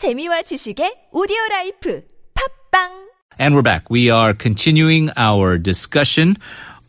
재미와 지식의 오디오 라이프 팝빵 And we're back. We are continuing our discussion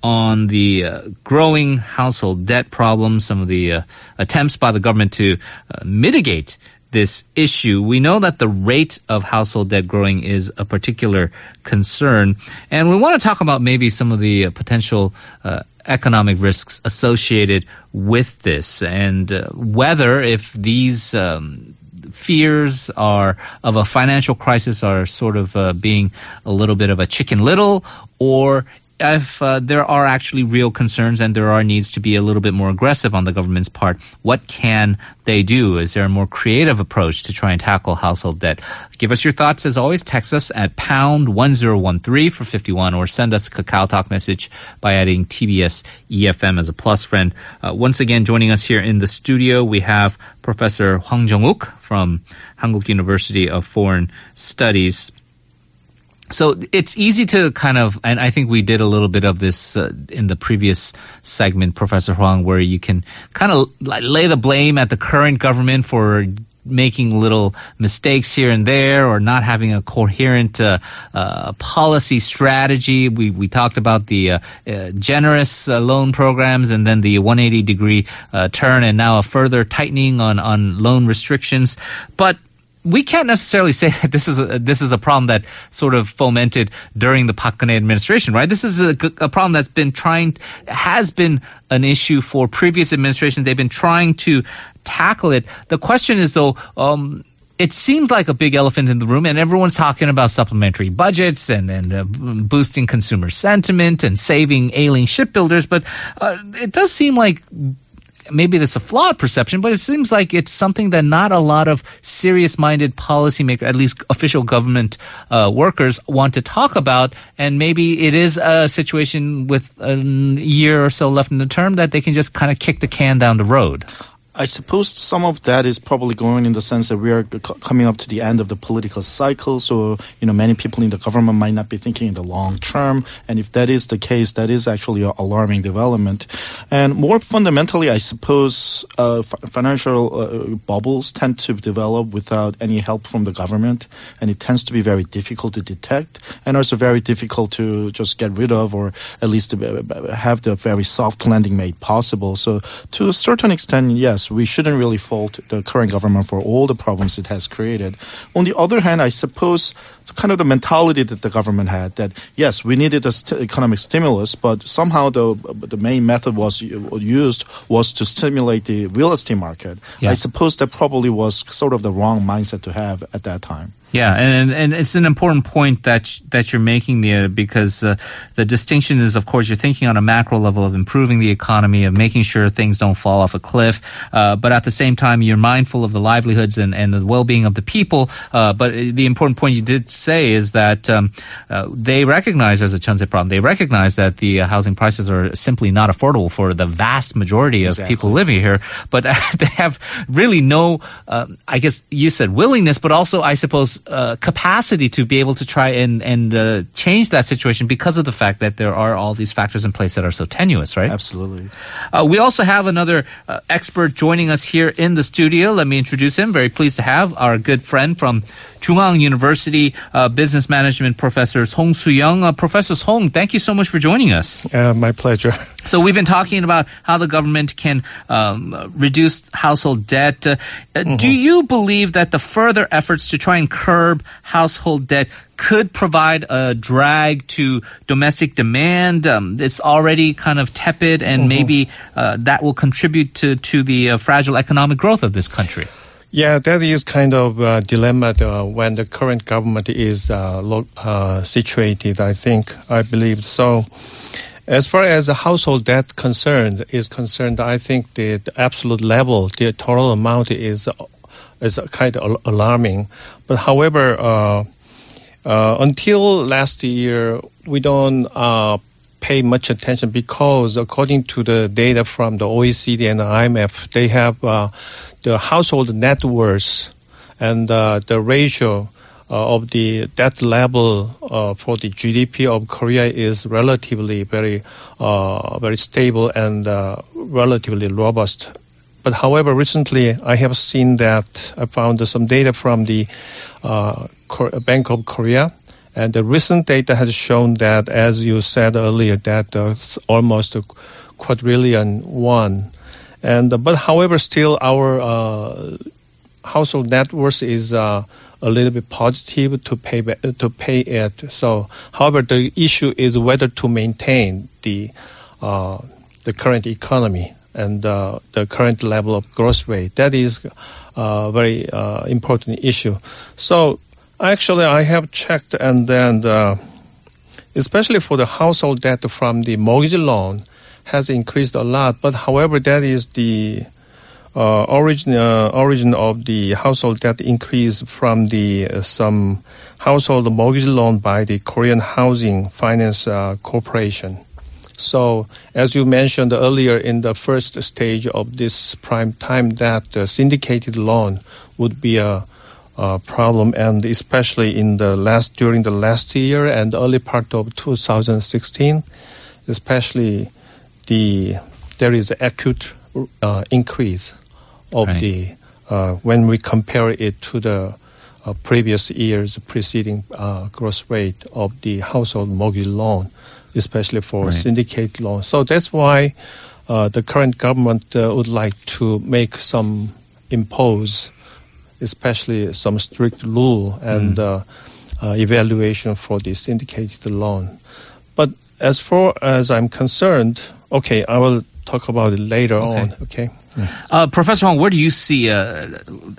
on the uh, growing household debt problem, some of the uh, attempts by the government to uh, mitigate this issue. We know that the rate of household debt growing is a particular concern, and we want to talk about maybe some of the uh, potential uh, economic risks associated with this and uh, whether if these um, fears are of a financial crisis are sort of uh, being a little bit of a chicken little or if uh, there are actually real concerns and there are needs to be a little bit more aggressive on the government's part, what can they do? Is there a more creative approach to try and tackle household debt? Give us your thoughts as always. Text us at pound 1013 for 51 or send us a Kakao Talk message by adding TBS EFM as a plus friend. Uh, once again, joining us here in the studio, we have Professor Hwang Jong-uk from Hankuk University of Foreign Studies. So it's easy to kind of, and I think we did a little bit of this uh, in the previous segment, Professor Hwang, where you can kind of lay the blame at the current government for making little mistakes here and there or not having a coherent uh, uh, policy strategy. We, we talked about the uh, uh generous uh, loan programs and then the 180 degree uh, turn and now a further tightening on, on loan restrictions. But we can't necessarily say that this is a, this is a problem that sort of fomented during the Geun-hye administration, right? This is a, a, problem that's been trying has been an issue for previous administrations. They've been trying to tackle it. The question is though. Um, it seems like a big elephant in the room, and everyone's talking about supplementary budgets and, and uh, boosting consumer sentiment and saving ailing shipbuilders. But uh, it does seem like maybe that's a flawed perception, but it seems like it's something that not a lot of serious minded policymakers, at least official government uh, workers, want to talk about. And maybe it is a situation with a year or so left in the term that they can just kind of kick the can down the road. I suppose some of that is probably going in the sense that we are coming up to the end of the political cycle. So, you know, many people in the government might not be thinking in the long term. And if that is the case, that is actually an alarming development. And more fundamentally, I suppose uh, financial uh, bubbles tend to develop without any help from the government. And it tends to be very difficult to detect and also very difficult to just get rid of or at least have the very soft landing made possible. So to a certain extent, yes, we shouldn't really fault the current government for all the problems it has created. On the other hand, I suppose it's kind of the mentality that the government had that yes, we needed a st- economic stimulus, but somehow the the main method was used was to stimulate the real estate market. Yeah. I suppose that probably was sort of the wrong mindset to have at that time. Yeah, and and it's an important point that that you're making there because uh, the distinction is, of course, you're thinking on a macro level of improving the economy, of making sure things don't fall off a cliff, uh, but at the same time, you're mindful of the livelihoods and, and the well-being of the people. Uh, but the important point you did say is that um, uh, they recognize there's a Jeonse problem. They recognize that the uh, housing prices are simply not affordable for the vast majority of exactly. people living here, but they have really no, uh, I guess you said willingness, but also, I suppose uh, capacity to be able to try and and uh, change that situation because of the fact that there are all these factors in place that are so tenuous, right? Absolutely. Uh, we also have another uh, expert joining us here in the studio. Let me introduce him. Very pleased to have our good friend from Chung-Ang University uh, Business Management Professor Song Soo-young. Uh, Professor Song, thank you so much for joining us. my pleasure. So we've been talking about how the government can um, reduce household debt. Uh, mm-hmm. Do you believe that the further efforts to try and curb household debt could provide a drag to domestic demand. Um, it's already kind of tepid, and mm-hmm. maybe uh, that will contribute to to the uh, fragile economic growth of this country. Yeah, that is kind of a dilemma uh, when the current government is uh, lo- uh, situated. I think I believe so. As far as the household debt concerned is concerned, I think the, the absolute level, the total amount is is kind of alarming. But however, uh, uh, until last year, we don't uh, pay much attention because according to the data from the OECD and the IMF, they have uh, the household net worth and uh, the ratio uh, of the debt level for the GDP of Korea is relatively very very stable and relatively robust But however, recently I have seen that I found some data from the uh, Bank of Korea, and the recent data has shown that, as you said earlier, that uh, almost a quadrillion won. And but however, still our uh, household net worth is uh, a little bit positive to pay to pay it. So, however, the issue is whether to maintain the uh, the current economy and uh, the current level of growth rate. That is a very uh, important issue. So, actually, I have checked, and then uh, especially for the household debt from the mortgage loan has increased a lot. But however, that is the uh, origin uh, origin of the household debt increase from the uh, some household mortgage loan by the Korean Housing Finance uh, Corporation. So, as you mentioned earlier in the first stage of this prime time, that syndicated loan would be a, a, problem, and especially in the last during the last year and early part of 2016, especially the there is acute uh, increase of right. the uh, when we compare it to the uh, previous year's preceding uh, growth rate of the household mortgage loan, especially for right. syndicate loans. So that's why uh, the current government uh, would like to make some impose, especially some strict rule and mm. evaluation for the syndicated loan. But as far as I'm concerned, okay, I will talk about it later okay. on. Okay. Uh, Professor Hwang, where do you see, uh,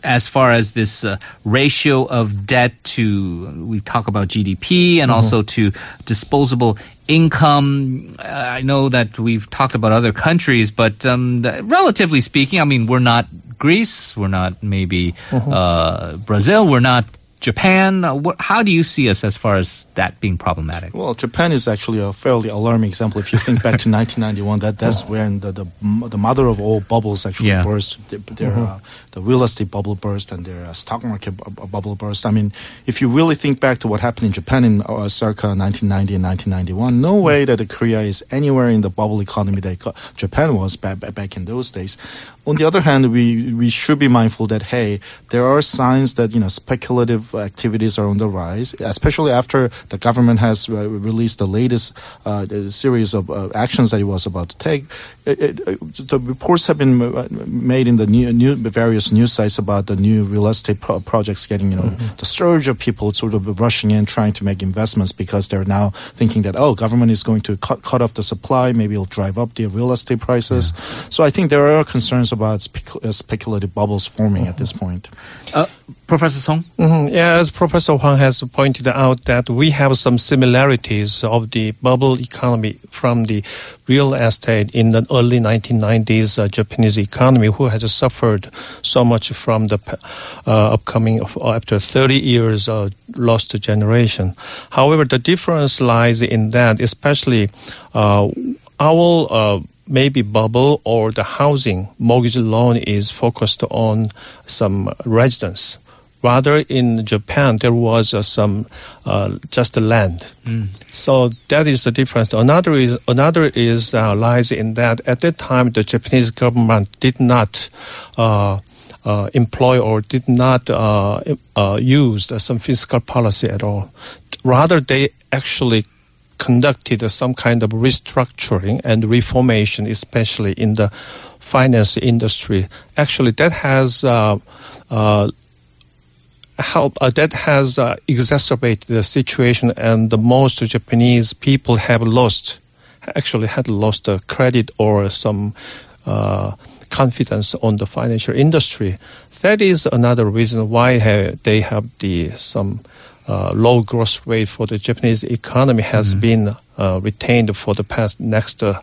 as far as this uh, ratio of debt to, we talk about GDP and mm-hmm. also to disposable income? Uh, I know that we've talked about other countries, but um, relatively speaking, I mean, we're not Greece, we're not maybe mm-hmm. Uh, Brazil, we're not Japan, uh, how do you see us as far as that being problematic? Well, Japan is actually a fairly alarming example. If you think back to 1991, that that's oh. when the, the, the mother of all bubbles actually yeah. burst. Their, mm-hmm. uh, the real estate bubble burst and their uh, stock market bu- bubble burst. I mean, if you really think back to what happened in Japan in uh, circa 1990 and 1991, no way that Korea is anywhere in the bubble economy that Japan was back, back in those days. On the other hand, we we should be mindful that hey, there are signs that you know speculative activities are on the rise, especially after the government has uh, released the latest uh, series of uh, actions that it was about to take. It, it, the reports have been uh, made in the new, new, various news sites about the new real estate pro- projects getting you know mm-hmm. the surge of people sort of rushing in trying to make investments because they're now thinking that oh government is going to cut cut off the supply, maybe it'll drive up the real estate prices. Yeah. So I think there are concerns about uh, speculative bubbles forming at this point. Uh, Professor Song? Mm-hmm. Yeah, as Professor Hwang has pointed out, that we have some similarities of the bubble economy from the real estate in the early 1990s uh, Japanese economy, who has suffered so much from the uh, upcoming after 30 years uh, lost generation. However, the difference lies in that, especially uh, our uh, maybe bubble or the housing mortgage loan is focused on some residents. Rather, in Japan, there was uh, some uh, just land. Mm. So that is the difference. Another is another is uh, lies in that at that time the Japanese government did not. Uh, uh, employ or did not uh, use some fiscal policy at all. Rather, they actually conducted some kind of restructuring and reformation, especially in the finance industry. Actually, that has uh, uh, help uh, that has uh, exacerbated the situation, and the most Japanese people have lost, actually had lost credit or some uh, confidence on the financial industry. That is another reason why they have the some uh, low growth rate for the Japanese economy has mm-hmm. been uh, retained for the past next uh,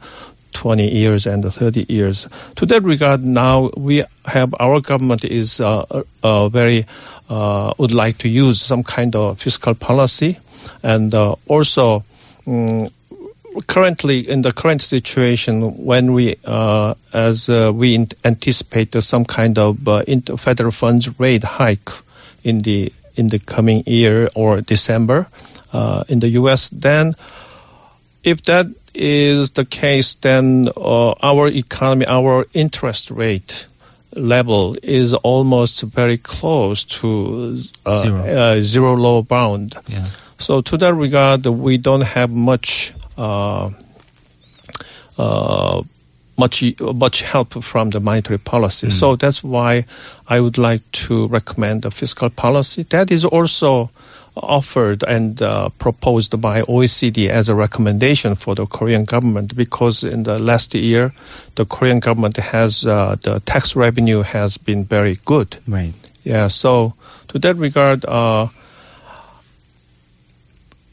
20 years and 30 years. To that regard, now we have our government is uh, uh, very uh, would like to use some kind of fiscal policy, and also. Um, currently, in the current situation, when we, as we anticipate some kind of federal funds rate hike in the in the coming year or December uh, in the U.S., then if that is the case, then uh, our economy, our interest rate level is almost very close to uh, Zero. Uh, zero low bound. Yeah. So to that regard, we don't have much uh, uh, much much help from the monetary policy. So that's why I would like to recommend a fiscal policy that is also offered and uh, proposed by OECD as a recommendation for the Korean government because in the last year the Korean government has uh, the tax revenue has been very good. Right. Yeah, so to that regard, uh,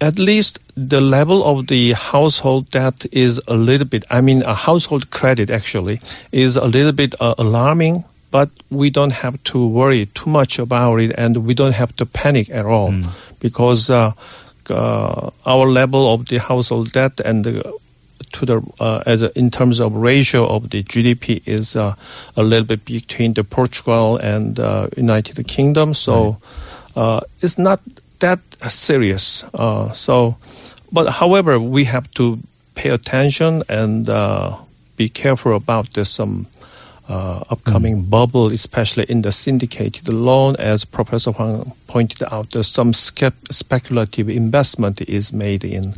at least the level of the household debt is a little bit, I mean, a household credit actually is a little bit uh, alarming, but we don't have to worry too much about it and we don't have to panic at all because uh, uh, our level of the household debt and the to the uh, as a, in terms of ratio of the GDP is uh, a little bit between the Portugal and uh, United Kingdom. So uh, it's not that serious. Uh, so, but however, we have to pay attention and uh, be careful about this some. Uh, upcoming bubble, especially in the syndicated loan, as Professor Hwang pointed out, there's some skep- speculative investment is made in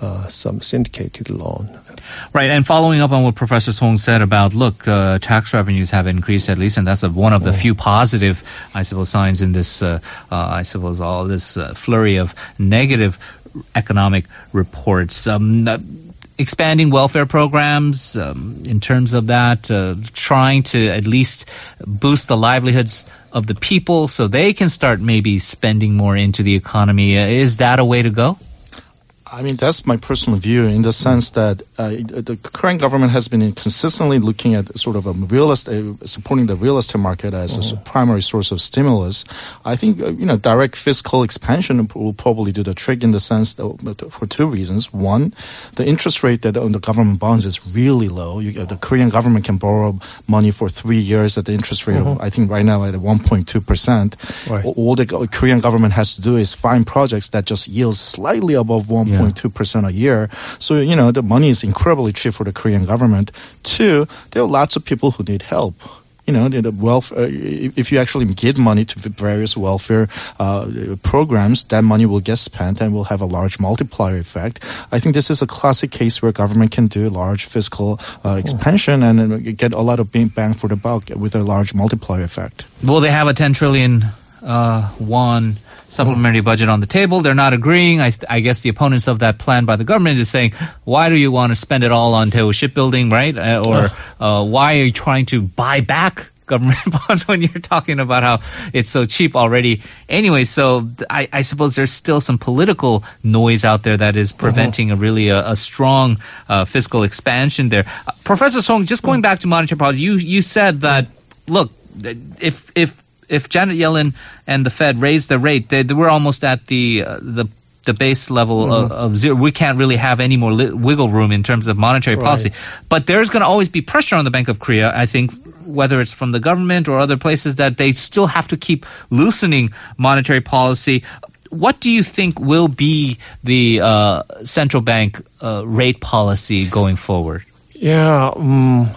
uh, some syndicated loan. Right, and following up on what Professor Song said about, look, uh, tax revenues have increased at least, and that's a, one of the few positive, I suppose, signs in this, uh, uh, I suppose, all this uh, flurry of negative economic reports. Um, uh, expanding welfare programs um, in terms of that, uh, trying to at least boost the livelihoods of the people so they can start maybe spending more into the economy. Uh, is that a way to go? I mean, that's my personal view in the sense that uh, the current government has been consistently looking at sort of a real estate, supporting the real estate market as a primary source of stimulus. I think, uh, you know, direct fiscal expansion will probably do the trick in the sense that, for two reasons. One, the interest rate that on the government bonds is really low. You, uh, the Korean government can borrow money for three years at the interest rate of, I think right now at 1.2%. Right. All the Korean government has to do is find projects that just yields slightly above 1.2% a year. So, you know, the money is incredibly cheap for the Korean government. Two, there are lots of people who need help. You know, the, the wealth, uh, if you actually give money to various welfare uh, programs, that money will get spent and will have a large multiplier effect. I think this is a classic case where government can do large fiscal uh, expansion and then get a lot of bang bang for the buck with a large multiplier effect. Well, they have a 10 trillion uh, won supplementary budget on the table. They're not agreeing. I, I guess the opponents of that plan by the government is saying, why do you want to spend it all on Daewoo shipbuilding, right? Uh, or uh, why are you trying to buy back government bonds when you're talking about how it's so cheap already? Anyway, so I, I suppose there's still some political noise out there that is preventing a really a, a strong uh, fiscal expansion there. Uh, Professor Song, just going back to monetary policy, you you said that look, if if if Janet Yellen and the Fed raise the rate, they, they were almost at the uh, the the base level of, of zero. We can't really have any more li- wiggle room in terms of monetary policy. But there's going to always be pressure on the Bank of Korea. I think whether it's from the government or other places that they still have to keep loosening monetary policy. What do you think will be the uh, central bank uh, rate policy going forward? Yeah, um,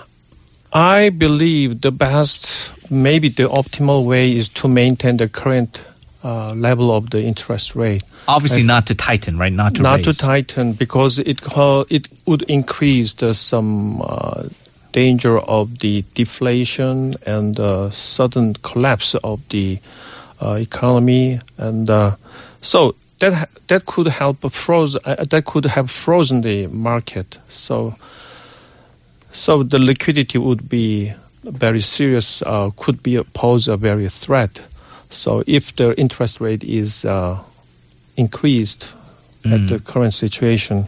I believe the best, maybe the optimal way is to maintain the current uh, level of the interest rate. Obviously, not to tighten, right? Not to not raise. to tighten because it co- it would increase the some uh, danger of the deflation and uh, sudden collapse of the uh, economy and uh, so that that could help froze uh, that could have frozen the market so so the liquidity would be very serious uh, could be pose a very threat. So if the interest rate is uh, increased at the current situation.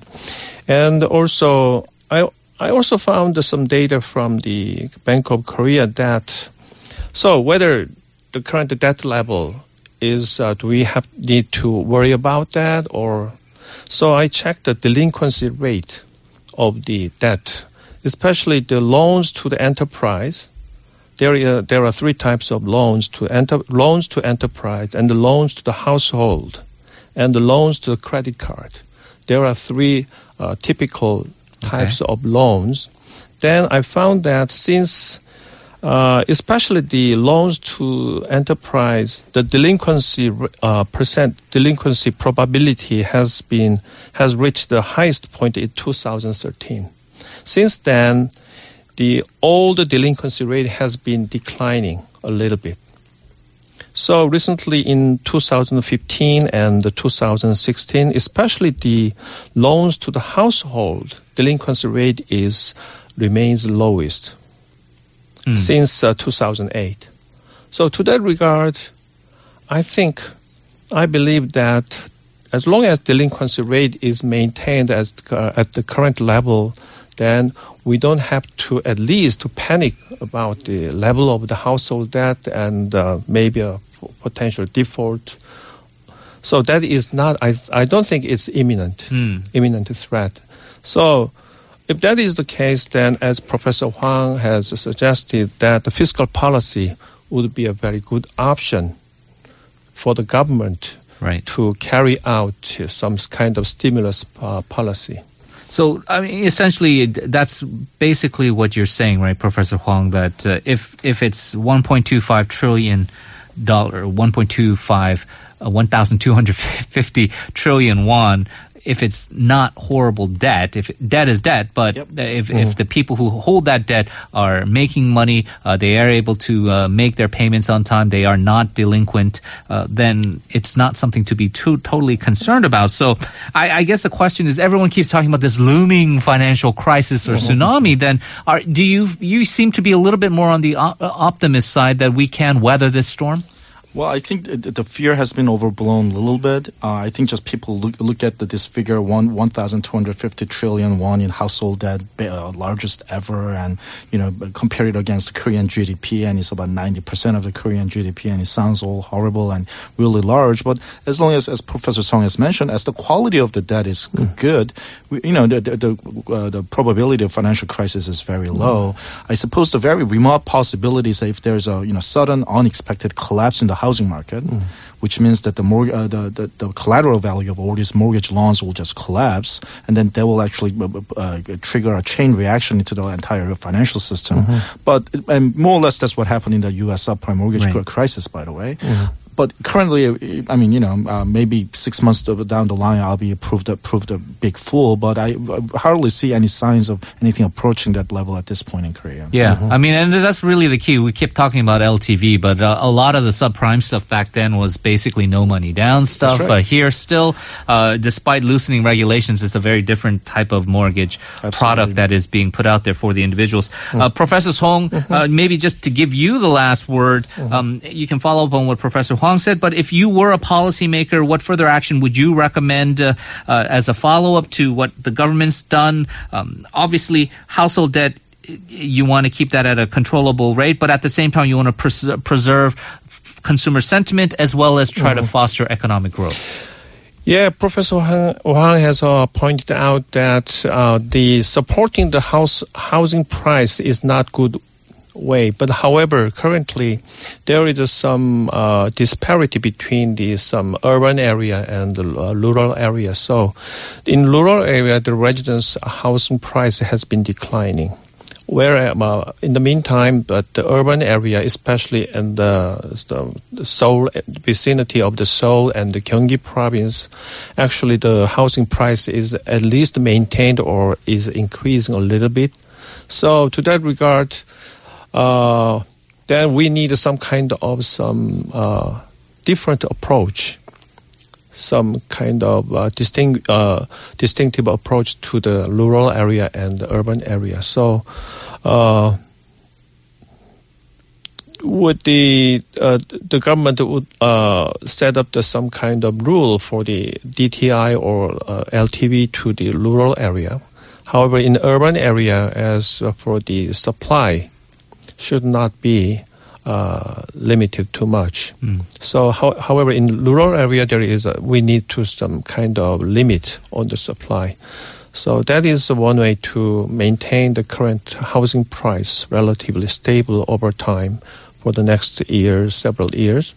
And also, I I also found some data from the Bank of Korea that so whether the current debt level is uh, do we have need to worry about that or so I checked the delinquency rate of the debt, especially the loans to the enterprise. There, are- there are three types of loans to enter, loans to enterprise and the loans to the household and the loans to the credit card. There are three uh, typical types of loans. Then I found that since uh, especially the loans to enterprise, the delinquency uh, percent delinquency probability has been has reached the highest point in 2013. Since then, the old delinquency rate has been declining a little bit. So recently in 2015 and 2016, especially the loans to the household delinquency rate is remains lowest since uh, 2008. So to that regard, I think, I believe that as long as delinquency rate is maintained as uh, at the current level, then we don't have to at least to panic about the level of the household debt and uh, maybe a potential default. So that is not. I I don't think it's imminent, imminent threat. So. If that is the case, then as Professor Hwang has suggested, that the fiscal policy would be a very good option for the government Right. to carry out some kind of stimulus uh, policy. So, I mean, essentially, that's basically what you're saying, right, Professor Hwang? That uh, if if it's 1.25 trillion dollar, 1.25, uh, 1,250 trillion won. If it's not horrible debt, if debt is debt, but Yep. if, if the people who hold that debt are making money, uh, they are able to uh, make their payments on time, they are not delinquent, uh, then it's not something to be too totally concerned about. So I, I guess the question is, everyone keeps talking about this looming financial crisis or tsunami. Then are, do you you seem to be a little bit more on the op- optimist side that we can weather this storm? Well, I think the fear has been overblown a little bit. Uh, I think just people look, look at the, this figure one one thousand two hundred fifty trillion won in household debt, uh, largest ever, and you know compare it against the Korean GDP, and it's about ninety percent of the Korean GDP, and it sounds all horrible and really large. But as long as, as Professor Song has mentioned, as the quality of the debt is g- good, we, you know the the the, uh, the probability of financial crisis is very low. I suppose the very remote possibility is if there's a you know sudden unexpected collapse in the housing market, which means that the, mortgage, uh, the, the the collateral value of all these mortgage loans will just collapse, and then that will actually uh, uh, trigger a chain reaction into the entire financial system. But and more or less that's what happened in the U.S. subprime mortgage Right. crisis, by the way. But currently, I mean, you know, uh, maybe six months down the line, I'll be proved a, proved a big fool. But I uh, hardly see any signs of anything approaching that level at this point in Korea. Yeah, I mean, and that's really the key. We keep talking about LTV, but uh, a lot of the subprime stuff back then was basically no money down stuff. right. Uh, here, still, uh, despite loosening regulations, it's a very different type of mortgage product that is being put out there for the individuals. Uh, Professor Song, uh, maybe just to give you the last word, um, you can follow up on what Professor Hwang said. But if you were a policymaker, what further action would you recommend uh, uh, as a follow up to what the government's done? Um, obviously, household debt you want to keep that at a controllable rate, but at the same time, you want to pres- preserve f- consumer sentiment as well as try to foster economic growth. Yeah, Professor Hwang has uh, pointed out that uh, the supporting the house housing price is not good way. But however, currently there is some uh, disparity between the some urban area and the uh, rural area. So, in rural area, the residents' housing price has been declining. Where uh, in the meantime, but the urban area, especially in the, the Seoul vicinity of the Seoul and the Gyeonggi province, actually the housing price is at least maintained or is increasing a little bit. So to that regard, uh, then we need some kind of some uh, different approach some kind of uh, distinct, uh, distinctive approach to the rural area and the urban area. So, uh, would the the government would set up the, some kind of rule for the DTI or LTV to the rural area? However, in the urban area, as for the supply, should not be uh, limited too much. So, how, however, in rural area there is a, we need to some kind of limit on the supply. So that is one way to maintain the current housing price relatively stable over time for the next years, several years.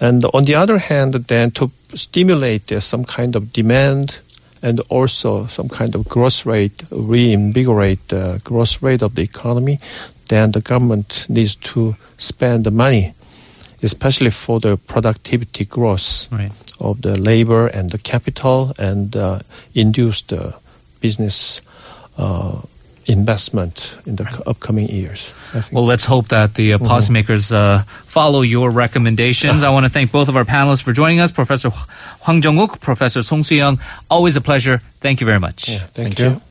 And on the other hand, then to stimulate some kind of demand and also some kind of growth rate, reinvigorate the growth rate of the economy, then the government needs to spend the money, especially for the productivity growth Right. of the labor and the capital and uh, induce the business uh, investment in the c- upcoming years. I think. Well, let's hope that the uh, policymakers uh, follow your recommendations. I want to thank both of our panelists for joining us, Professor Hwang Jong-uk, Professor Song Soo-young. Always a pleasure. Thank you very much. yeah, thank, Thank you. you.